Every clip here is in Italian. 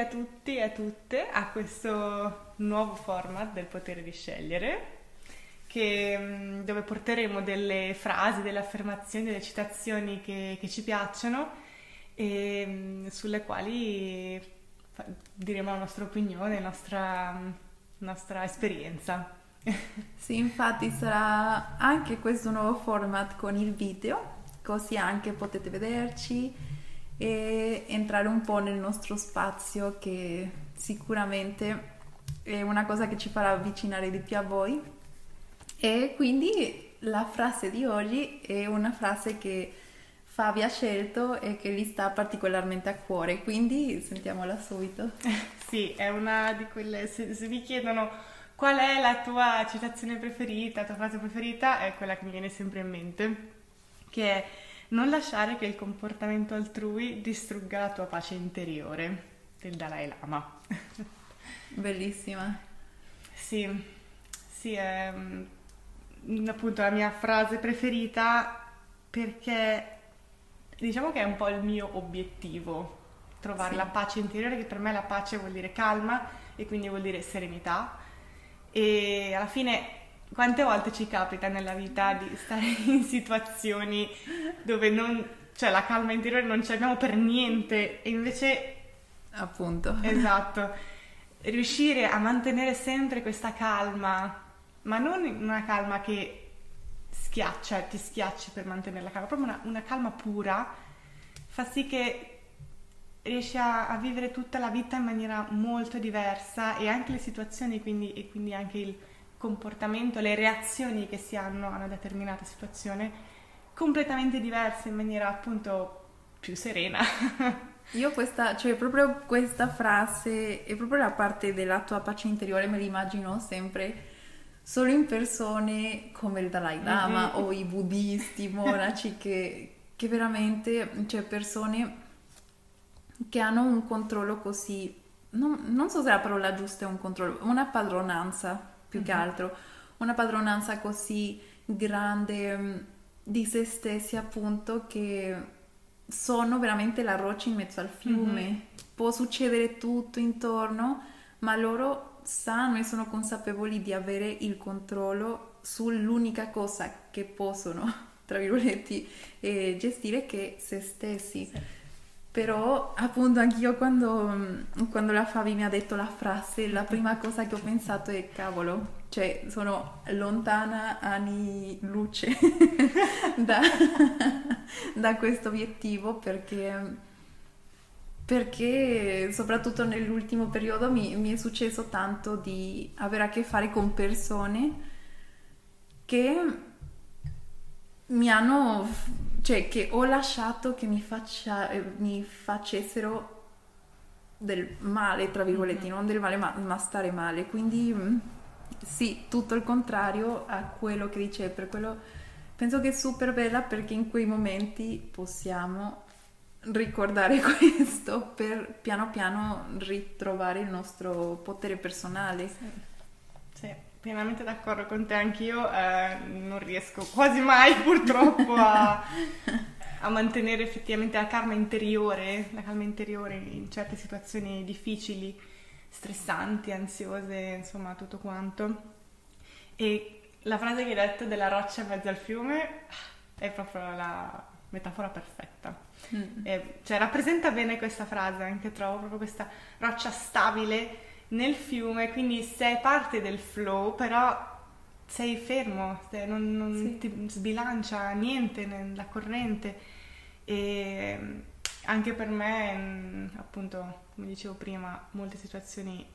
a tutti e a tutte a questo nuovo format del potere di scegliere, che, mm, dove porteremo delle frasi, delle affermazioni, delle citazioni che, che ci piacciono e mm, sulle quali diremo la nostra opinione, la nostra, mm, nostra esperienza. Sì, infatti sarà anche questo nuovo format con il video, così anche potete vederci e entrare un po' nel nostro spazio che sicuramente è una cosa che ci farà avvicinare di più a voi. E quindi la frase di oggi è una frase che Fabia ha scelto e che gli sta particolarmente a cuore, quindi sentiamola subito. sì, è una di quelle, se, se vi chiedono qual è la tua citazione preferita, la tua frase preferita, è quella che mi viene sempre in mente, che è non lasciare che il comportamento altrui distrugga la tua pace interiore, del Dalai Lama. Bellissima. Sì, sì, è mm, appunto la mia frase preferita perché diciamo che è un po' il mio obiettivo, trovare sì. la pace interiore, che per me la pace vuol dire calma e quindi vuol dire serenità. E alla fine quante volte ci capita nella vita di stare in situazioni dove non, cioè la calma interiore non ce l'abbiamo per niente e invece appunto. Esatto. Riuscire a mantenere sempre questa calma ma non una calma che schiaccia ti schiacci per mantenere la calma proprio una, una calma pura fa sì che riesci a, a, vivere tutta la vita in maniera molto diversa e anche le situazioni quindi, e quindi anche il comportamento, le reazioni che si hanno a una determinata situazione completamente diverse in maniera appunto più serena. Io questa, cioè proprio questa frase è proprio la parte della tua pace interiore, me l'immagino sempre solo in persone come il Dalai Lama mm-hmm. o i buddisti, i monaci che, che veramente, cioè persone che hanno un controllo così, non, non so se la parola giusta è un controllo, una padronanza più che altro, una padronanza così grande mm, di se stessi appunto che sono veramente la roccia in mezzo al fiume. Mm-hmm. Può succedere tutto intorno, ma loro sanno e sono consapevoli di avere il controllo sull'unica cosa che possono, tra virgolette, eh, gestire che se stessi. Sì. Però appunto anch'io quando, quando la Fabi mi ha detto la frase, la prima cosa che ho pensato è cavolo, cioè sono lontana anni luce da, da questo obiettivo perché, perché soprattutto nell'ultimo periodo mi, mi è successo tanto di avere a che fare con persone che mi hanno cioè che ho lasciato che mi, faccia, eh, mi facessero del male, tra virgolette, mm-hmm. non del male, ma, ma, stare male. Quindi mm, sì, tutto il contrario a quello che dice, per quello penso che è super bella perché in quei momenti possiamo ricordare questo per piano piano ritrovare il nostro potere personale. Sì. Pienamente d'accordo con te, anch'io eh, non riesco quasi mai purtroppo a, a, mantenere effettivamente la calma interiore, la calma interiore in certe situazioni difficili, stressanti, ansiose, insomma tutto quanto. E la frase che hai detto della roccia in mezzo al fiume è proprio la metafora perfetta. Mm. E, cioè rappresenta bene questa frase, anche trovo proprio questa roccia stabile nel fiume, quindi sei parte del flow, però sei fermo, non, non sì. ti sbilancia niente nella corrente e anche per me, appunto, come dicevo prima, molte situazioni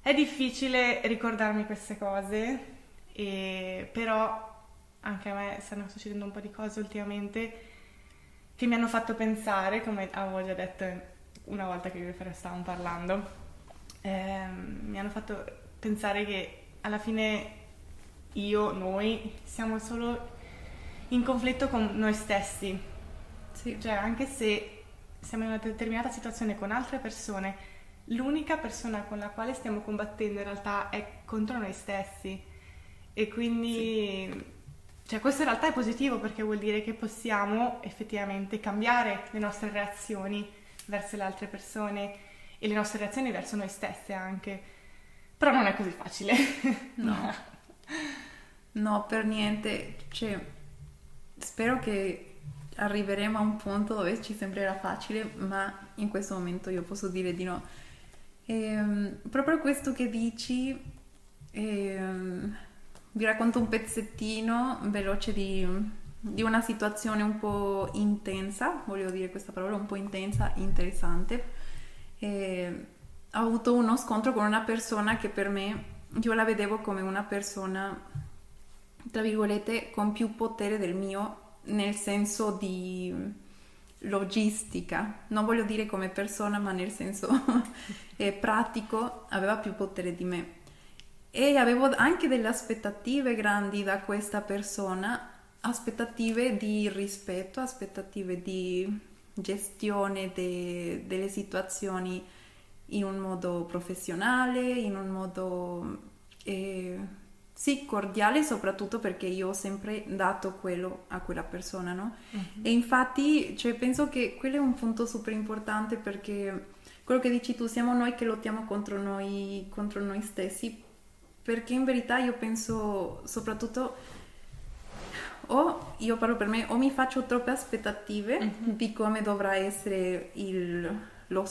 è difficile ricordarmi queste cose, e, però anche a me stanno succedendo un po' di cose ultimamente che mi hanno fatto pensare, come avevo già detto una volta che vi stavamo parlando, eh, mi hanno fatto pensare che alla fine io, noi, siamo solo in conflitto con noi stessi. Sì. Cioè, anche se siamo in una determinata situazione con altre persone, l'unica persona con la quale stiamo combattendo in realtà è contro noi stessi. E quindi, sì. cioè, questo in realtà è positivo perché vuol dire che possiamo effettivamente cambiare le nostre reazioni verso le altre persone e le nostre reazioni verso noi stesse anche. Però non è così facile. No. no, per niente. Cioè, spero che arriveremo a un punto dove ci sembrerà facile, ma in questo momento io posso dire di no. E, ehm, proprio questo che dici, e, um, vi racconto un pezzettino veloce di, di, una situazione un po' intensa, voglio dire questa parola, un po' intensa, interessante. E, ho avuto uno scontro con una persona che per me, io la vedevo come una persona, tra virgolette, con più potere del mio, nel senso di logistica, non voglio dire come persona, ma nel senso eh, pratico, aveva più potere di me. E avevo anche delle aspettative grandi da questa persona, aspettative di rispetto, aspettative di gestione de, delle situazioni in un modo professionale, in un modo eh, sì, cordiale soprattutto perché io ho sempre dato quello a quella persona, no? Uh-huh. E infatti cioè, penso che quello è un punto super importante perché quello che dici tu, siamo noi che lottiamo contro noi, contro noi stessi, perché in verità io penso soprattutto o io parlo per me o mi faccio troppe aspettative uh-huh. di come dovrà essere il, lo,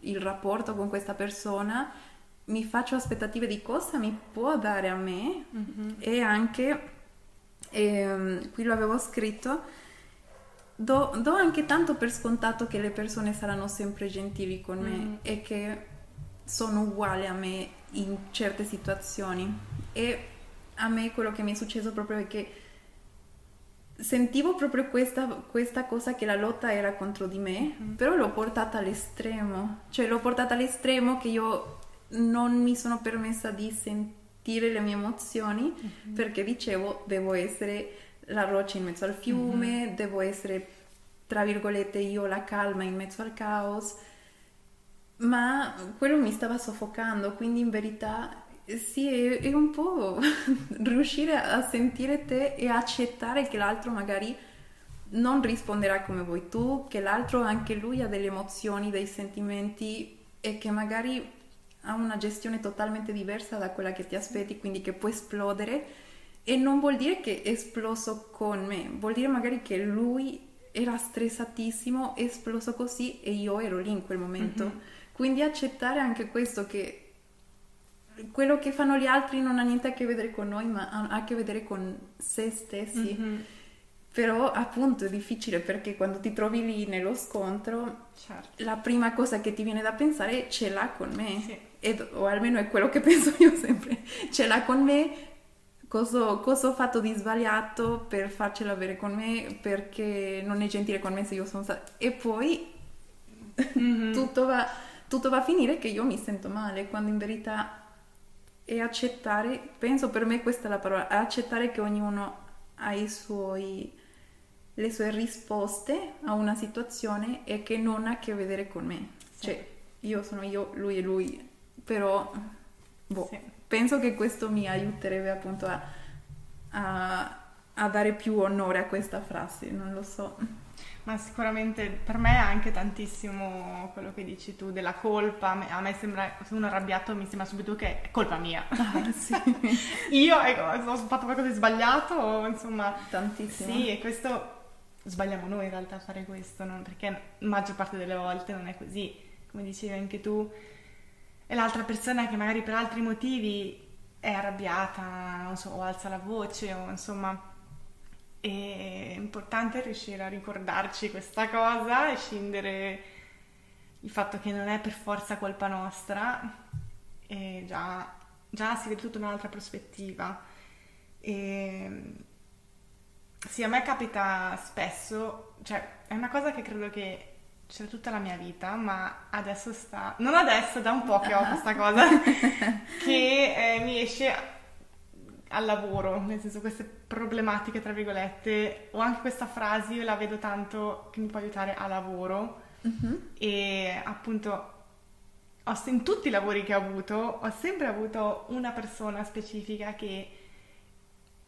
il rapporto con questa persona mi faccio aspettative di cosa mi può dare a me mm-hmm. e anche, eh, qui lo avevo scritto, do, do, anche tanto per scontato che le persone saranno sempre gentili con me mm. e che sono uguali a me in certe situazioni. E a me quello che mi è successo proprio è che sentivo proprio questa, questa, cosa che la lotta era contro di me, mm. però l'ho portata all'estremo, cioè l'ho portata all'estremo che io non mi sono permessa di sentire le mie emozioni mm-hmm. perché dicevo devo essere la roccia in mezzo al fiume, mm-hmm. devo essere tra virgolette io la calma in mezzo al caos, ma quello mi stava soffocando, quindi in verità sì, è, è un po' riuscire a sentire te e accettare che l'altro magari non risponderà come vuoi tu, che l'altro anche lui ha delle emozioni, dei sentimenti e che magari ha una gestione totalmente diversa da quella che ti aspetti, quindi che può esplodere e non vuol dire che è esploso con me, vuol dire magari che lui era stressatissimo, è esploso così e io ero lì in quel momento. Mm-hmm. Quindi accettare anche questo che quello che fanno gli altri non ha niente a che vedere con noi, ma ha a che vedere con se stessi. Mm-hmm. Però appunto è difficile perché quando ti trovi lì nello scontro, certo. la prima cosa che ti viene da pensare è ce l'ha con me. Sì. Ed, o almeno è quello che penso io sempre. Ce l'ha con me, cosa, cosa, ho fatto di sbagliato per farcela avere con me, perché non è gentile con me se io sono stata... E poi mm-hmm. tutto, va, tutto va a finire che io mi sento male, quando in verità è accettare, penso per me questa è la parola, accettare che ognuno ha i suoi le sue risposte a una situazione e che non ha a che vedere con me. Sì. Cioè, io sono io, lui è lui, però boh, sì. penso che questo mi aiuterebbe appunto a, a, a, dare più onore a questa frase, non lo so. Ma sicuramente per me è anche tantissimo quello che dici tu della colpa. A me sembra, se uno è arrabbiato, mi sembra subito che è colpa mia. Ah, sì. io ecco, ho fatto qualcosa di sbagliato, o insomma. Tantissimo. Sì, e questo sbagliamo noi in realtà a fare questo, no? perché la maggior parte delle volte non è così, come dicevi anche tu, e l'altra persona che magari per altri motivi è arrabbiata, non so, o alza la voce, o insomma, è importante riuscire a ricordarci questa cosa e scindere il fatto che non è per forza colpa nostra e già, già si vede tutta un'altra prospettiva. E sì, a me capita spesso, cioè è una cosa che credo che c'è tutta la mia vita, ma adesso sta... Non adesso, da un po' che ho questa cosa, che eh, mi esce al lavoro, nel senso queste problematiche, tra virgolette, o anche questa frase, io la vedo tanto che mi può aiutare a lavoro uh-huh. e appunto in tutti i lavori che ho avuto ho sempre avuto una persona specifica che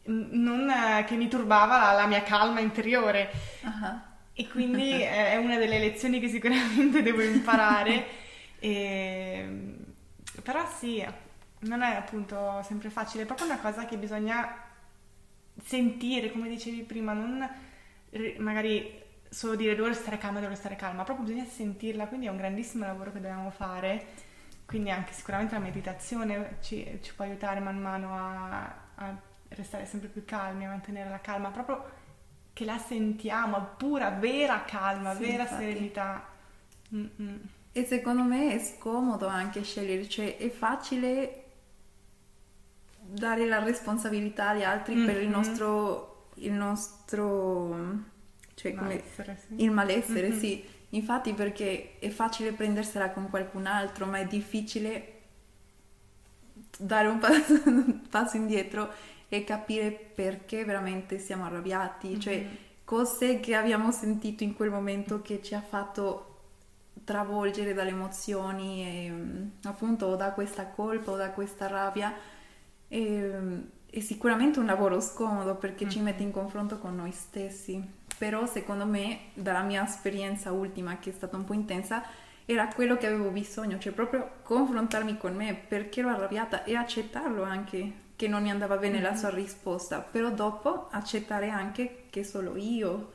non, che mi turbava la, la mia calma interiore. Uh-huh. E quindi è una delle lezioni che sicuramente devo imparare. E, però sì, non è appunto sempre facile, è proprio una cosa che bisogna sentire, come dicevi prima, non magari solo dire devo stare calma, devo stare calma, proprio bisogna sentirla, quindi è un grandissimo lavoro che dobbiamo fare, quindi anche sicuramente la meditazione ci, ci può aiutare man mano a, a, restare sempre più calmi, a mantenere la calma, proprio che la sentiamo, pura, vera calma, sì, vera infatti. serenità. Mm-mm. E secondo me è scomodo anche scegliere, cioè è facile dare la responsabilità agli altri mm-hmm. per il nostro, il nostro cioè malessere, sì. il malessere, mm-hmm. sì. Infatti perché è facile prendersela con qualcun altro, ma è difficile dare un passo, un passo indietro e capire perché veramente siamo arrabbiati, mm-hmm. cioè cose che abbiamo sentito in quel momento che ci ha fatto travolgere dalle emozioni e mm, appunto o da questa colpa o da questa rabbia e, è sicuramente un lavoro scomodo perché mm. ci mette in confronto con noi stessi però secondo me dalla mia esperienza ultima che è stata un po' intensa era quello che avevo bisogno cioè proprio confrontarmi con me perché ero arrabbiata e accettarlo anche che non mi andava bene mm-hmm. la sua risposta però dopo accettare anche che solo io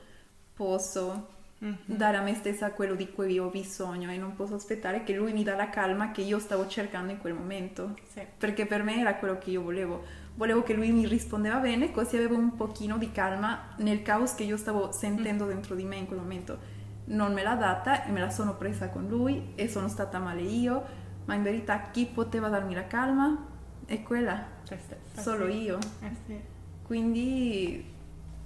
posso mm-hmm. dare a me stessa quello di cui ho bisogno e non posso aspettare che lui mi dà la calma che io stavo cercando in quel momento. Sì. Perché per me era quello che io volevo. Volevo che lui mi rispondeva bene, così avevo un pochino di calma nel caos che io stavo sentendo mm-hmm. dentro di me in quel momento. Non me l'ha data e me la sono presa con lui e sono stata male io, ma in verità chi poteva darmi la calma è quella, cioè, solo sì. io. Eh sì. Quindi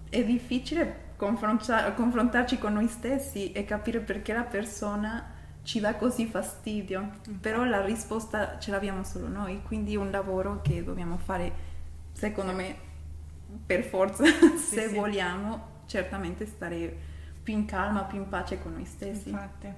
è difficile confrontarci con noi stessi e capire perché la persona ci dà così fastidio, però la risposta ce l'abbiamo solo noi, quindi è un lavoro che dobbiamo fare, secondo me, per forza, sì, se sì. vogliamo certamente stare più in calma, più in pace con noi stessi. Infatti.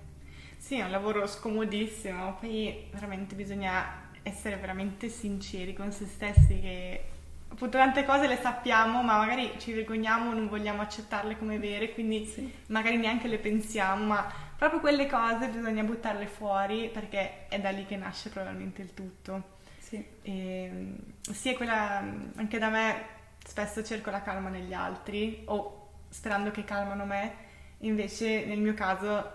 Sì, è un lavoro scomodissimo, poi veramente bisogna essere veramente sinceri con se stessi che appunto tante cose le sappiamo, ma magari ci vergogniamo, non vogliamo accettarle come vere, quindi sì. magari neanche le pensiamo, ma proprio quelle cose bisogna buttarle fuori perché è da lì che nasce probabilmente il tutto. Sì. E, sì, quella, anche da me spesso cerco la calma negli altri o sperando che calmano me, invece nel mio caso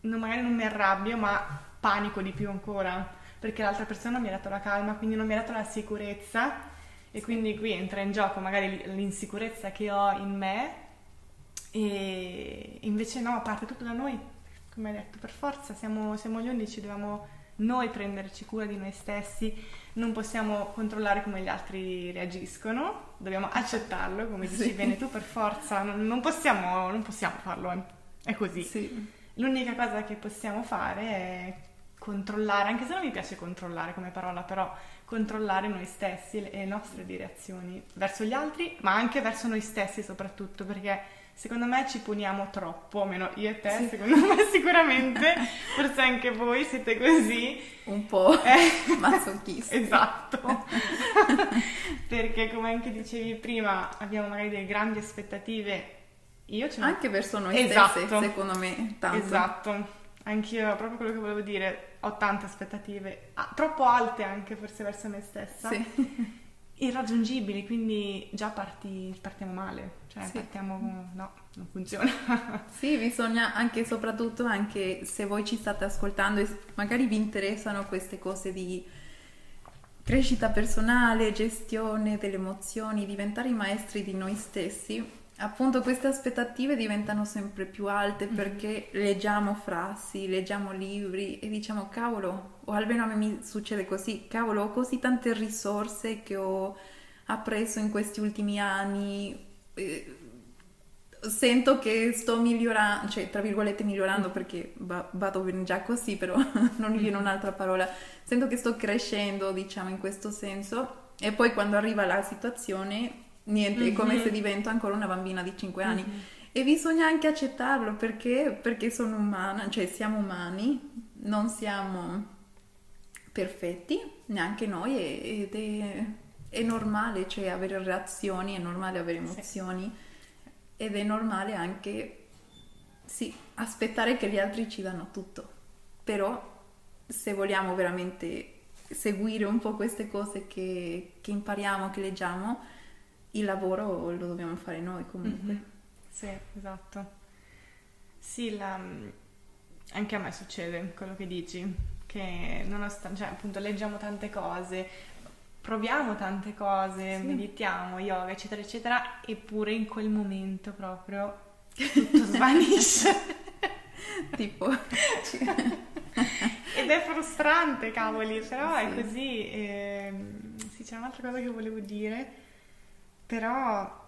non, magari non mi arrabbio, ma panico di più ancora perché l'altra persona mi ha dato la calma, quindi non mi ha dato la sicurezza e quindi qui entra in gioco magari l'insicurezza che ho in me e invece no, parte tutto da noi, come hai detto, per forza, siamo, siamo gli unici, dobbiamo noi prenderci cura di noi stessi, non possiamo controllare come gli altri reagiscono, dobbiamo accettarlo, come dici sì. bene tu, per forza, non, non, possiamo, non possiamo farlo, è così. Sì. L'unica cosa che possiamo fare è controllare, anche se non mi piace controllare come parola, però controllare noi stessi e le nostre direzioni verso gli altri, ma anche verso noi stessi soprattutto, perché secondo me ci puniamo troppo, almeno io e te, sì. secondo me sicuramente, forse anche voi siete così. Un po' eh, masochisti. esatto, perché come anche dicevi prima, abbiamo magari delle grandi aspettative. Io ce Anche verso noi esatto. stessi, secondo me, tanto. Esatto. Anch'io, proprio quello che volevo dire, ho tante aspettative, ah, troppo alte anche forse verso me stessa, sì. irraggiungibili, quindi già parti, partiamo male, cioè sì. partiamo, no, non funziona. sì, bisogna anche e soprattutto, anche se voi ci state ascoltando e magari vi interessano queste cose di crescita personale, gestione delle emozioni, diventare i maestri di noi stessi, appunto queste aspettative diventano sempre più alte mm-hmm. perché leggiamo frasi, leggiamo libri e diciamo cavolo, o almeno a me mi succede così, cavolo, ho così tante risorse che ho appreso in questi ultimi anni. Eh, sento che sto migliorando, cioè tra virgolette migliorando mm. perché va, vado bene già così, però non mi viene un'altra parola. Sento che sto crescendo, diciamo, in questo senso. E poi quando arriva la situazione niente, mm-hmm. è come se divento ancora una bambina di 5 anni. Mm-hmm. E bisogna anche accettarlo perché, perché sono umana, cioè siamo umani, non siamo perfetti, neanche noi, ed è, è normale cioè, avere reazioni, è normale avere emozioni sì. ed è normale anche sì, aspettare che gli altri ci danno tutto. Però se vogliamo veramente seguire un po' queste cose che, che impariamo, che leggiamo, il lavoro lo dobbiamo fare noi comunque. Mm-hmm. Sì, esatto. Sì, la, anche a me succede quello che dici, che nonostante, cioè appunto leggiamo tante cose, proviamo tante cose, sì. meditiamo, yoga, eccetera, eccetera, eppure in quel momento proprio tutto svanisce. tipo... Ed è frustrante, cavoli, però sì. è così. E, ehm, sì, c'è un'altra cosa che volevo dire, però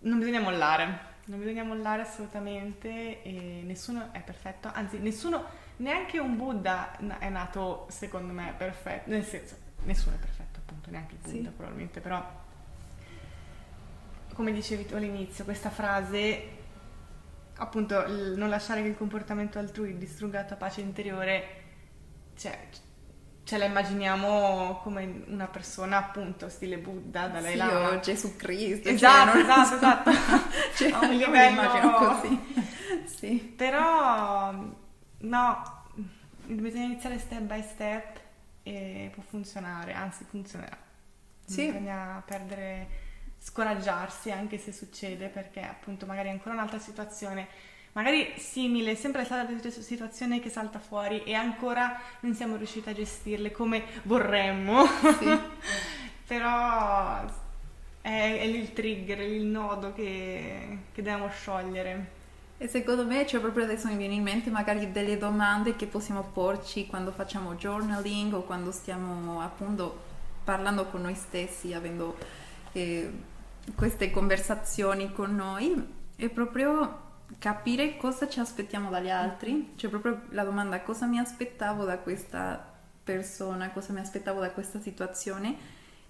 non bisogna mollare, non bisogna mollare assolutamente e nessuno è perfetto, anzi nessuno, neanche un Buddha è nato secondo me perfetto, nel senso, nessuno è perfetto appunto, neanche il Buddha sì. probabilmente, però come dicevi tu all'inizio, questa frase appunto non lasciare che il comportamento altrui distrugga la tua pace interiore cioè, ce la immaginiamo come una persona appunto stile Buddha, Dalai sì, Lama. o Gesù Cristo. Esatto, cioè, esatto, esatto. cioè, a un livello... immagino così. sì. Però no, bisogna iniziare step by step e può funzionare, anzi funzionerà. Sì. Bisogna perdere, scoraggiarsi anche se succede perché appunto magari è ancora un'altra situazione magari simile, sempre stata la situazione che salta fuori e ancora non siamo riusciti a gestirle come vorremmo. Sì. Però è, è lì il trigger, è lì il nodo che, che dobbiamo sciogliere. E secondo me, cioè proprio adesso mi viene in mente magari delle domande che possiamo porci quando facciamo journaling o quando stiamo appunto parlando con noi stessi, avendo eh, queste conversazioni con noi. E proprio capire cosa ci aspettiamo dagli altri, cioè proprio la domanda cosa mi aspettavo da questa persona, cosa mi aspettavo da questa situazione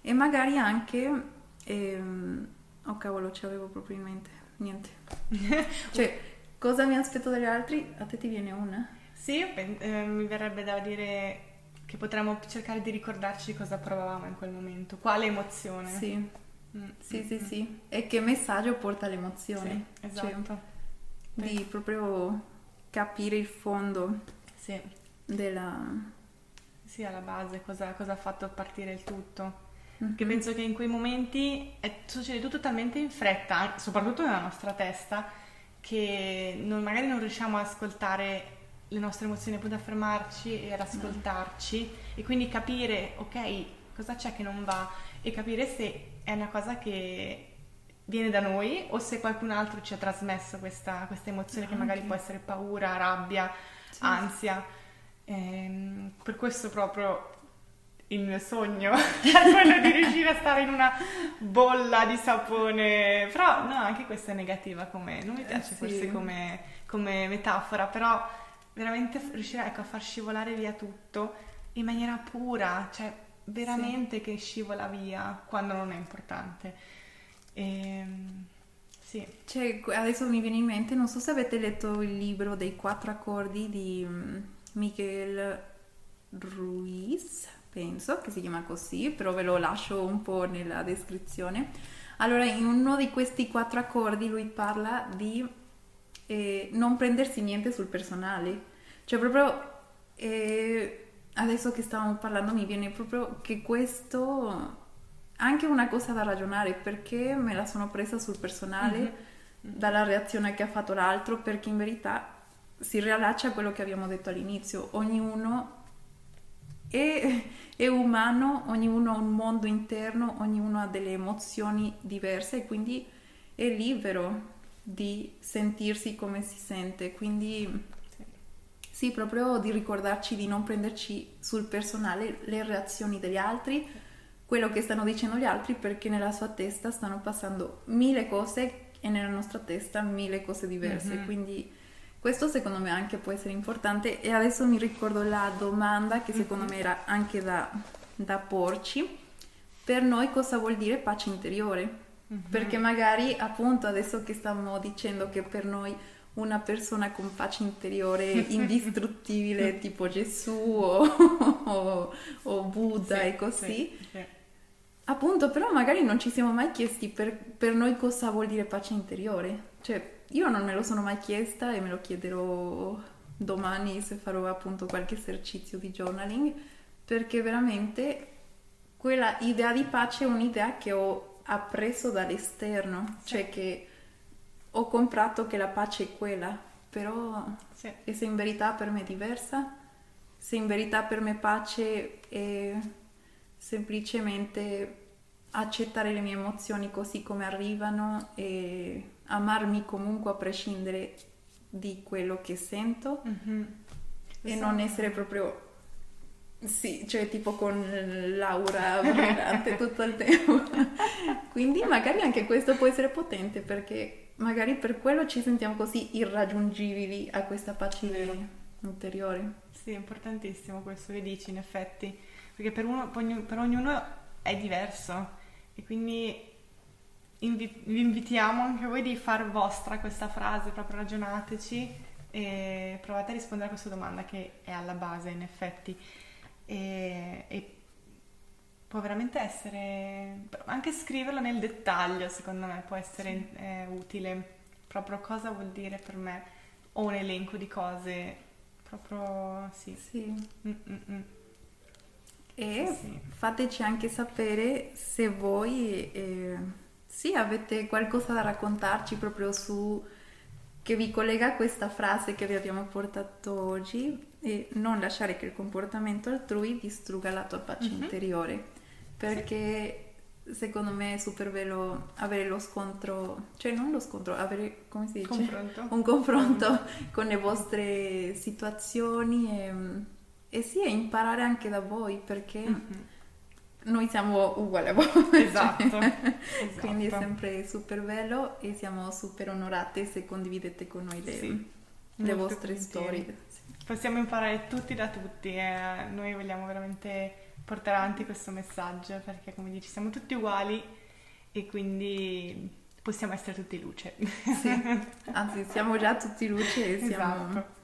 e magari anche, ehm, oh cavolo, ci avevo proprio in mente, niente, cioè cosa mi aspetto dagli altri, a te ti viene una? Sì, eh, mi verrebbe da dire che potremmo cercare di ricordarci cosa provavamo in quel momento, quale emozione. Sì, mm. sì, sì, sì, e che messaggio porta l'emozione. Sì, esatto. Cioè, di proprio capire il fondo sì. della... Sì, alla base, cosa, cosa ha fatto partire il tutto. Mm-hmm. Che penso che in quei momenti è, succede tutto talmente in fretta, soprattutto nella nostra testa, che non, magari non riusciamo ad ascoltare le nostre emozioni, appunto a fermarci e ad ascoltarci no. e quindi capire, ok, cosa c'è che non va e capire se è una cosa che viene da noi o se qualcun altro ci ha trasmesso questa, questa emozione che magari può essere paura, rabbia, sì. ansia. Ehm, per questo proprio il mio sogno è quello di riuscire a stare in una bolla di sapone. Però no, anche questa è negativa come, non mi eh, piace eh, forse sì. come, come, metafora, però veramente riuscire ecco, a far scivolare via tutto in maniera pura, cioè veramente sì. che scivola via quando non è importante. E, ehm, sì. Cioè, adesso mi viene in mente, non so se avete letto il libro dei quattro accordi di mm, Miguel Ruiz, penso che si chiama così, però ve lo lascio un po' nella descrizione. Allora, in uno di questi quattro accordi lui parla di eh, non prendersi niente sul personale. Cioè, proprio eh, adesso che stavamo parlando mi viene proprio che questo anche una cosa da ragionare perché me la sono presa sul personale mm-hmm. dalla reazione che ha fatto l'altro perché in verità si riallaccia a quello che abbiamo detto all'inizio ognuno è, è umano ognuno ha un mondo interno ognuno ha delle emozioni diverse e quindi è libero di sentirsi come si sente quindi sì, proprio di ricordarci di non prenderci sul personale le reazioni degli altri quello che stanno dicendo gli altri perché nella sua testa stanno passando mille cose e nella nostra testa mille cose diverse. Mm-hmm. Quindi questo secondo me anche può essere importante e adesso mi ricordo la domanda che secondo mm-hmm. me era anche da, da, porci. Per noi cosa vuol dire pace interiore? Mm-hmm. Perché magari appunto adesso che stiamo dicendo che per noi una persona con pace interiore indistruttibile tipo Gesù o, o, o Buddha sì, e così. Sì, sì. Appunto, però magari non ci siamo mai chiesti per, per, noi cosa vuol dire pace interiore. Cioè, io non me lo sono mai chiesta e me lo chiederò domani se farò appunto qualche esercizio di journaling, perché veramente quella idea di pace è un'idea che ho appreso dall'esterno, sì. cioè che ho comprato che la pace è quella, però sì. e se in verità per me è diversa, se in verità per me pace è semplicemente accettare le mie emozioni così come arrivano e amarmi comunque a prescindere di quello che sento mm-hmm. e esatto. non essere proprio sì, cioè tipo con l'aura brillante tutto il tempo. Quindi magari anche questo può essere potente perché magari per quello ci sentiamo così irraggiungibili a questa pace Vero. interiore. Sì, è importantissimo questo che dici in effetti, perché per, uno, per ognuno è diverso e quindi invi- vi invitiamo anche voi di far vostra questa frase, proprio ragionateci e provate a rispondere a questa domanda che è alla base in effetti e, e può veramente essere, anche scriverlo nel dettaglio secondo me può essere sì. eh, utile, proprio cosa vuol dire per me o un elenco di cose, proprio sì. sì. Mm-mm. E sì. fateci anche sapere se voi eh, sì, avete qualcosa da raccontarci proprio su che vi collega a questa frase che vi abbiamo portato oggi e non lasciare che il comportamento altrui distrugga la tua pace mm-hmm. interiore perché sì. secondo me è super bello avere lo scontro cioè non lo scontro avere come si dice confronto. un confronto mm-hmm. con le vostre situazioni e e sì, e imparare anche da voi perché mm-hmm. noi siamo uguali a voi. Esatto, esatto. Quindi è sempre super bello e siamo super onorate se condividete con noi le, sì, le vostre storie. Possiamo imparare tutti da tutti e noi vogliamo veramente portare avanti questo messaggio perché come dici siamo tutti uguali e quindi possiamo essere tutti luce. Sì, anzi siamo già tutti luce e siamo... Esatto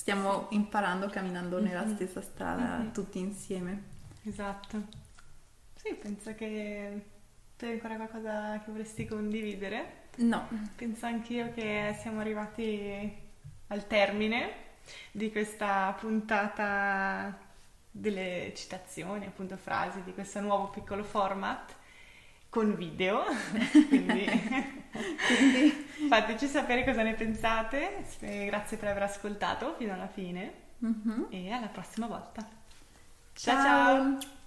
stiamo imparando camminando nella mm-hmm. stessa strada mm-hmm. tutti insieme. Esatto. Sì, penso che tu hai ancora qualcosa che vorresti condividere? No. Penso anch'io che siamo arrivati al termine di questa puntata delle citazioni, appunto frasi di questo nuovo piccolo format con video, quindi, quindi, fateci sapere cosa ne pensate, grazie per aver ascoltato fino alla fine mm-hmm. e alla prossima volta. ciao! ciao. ciao.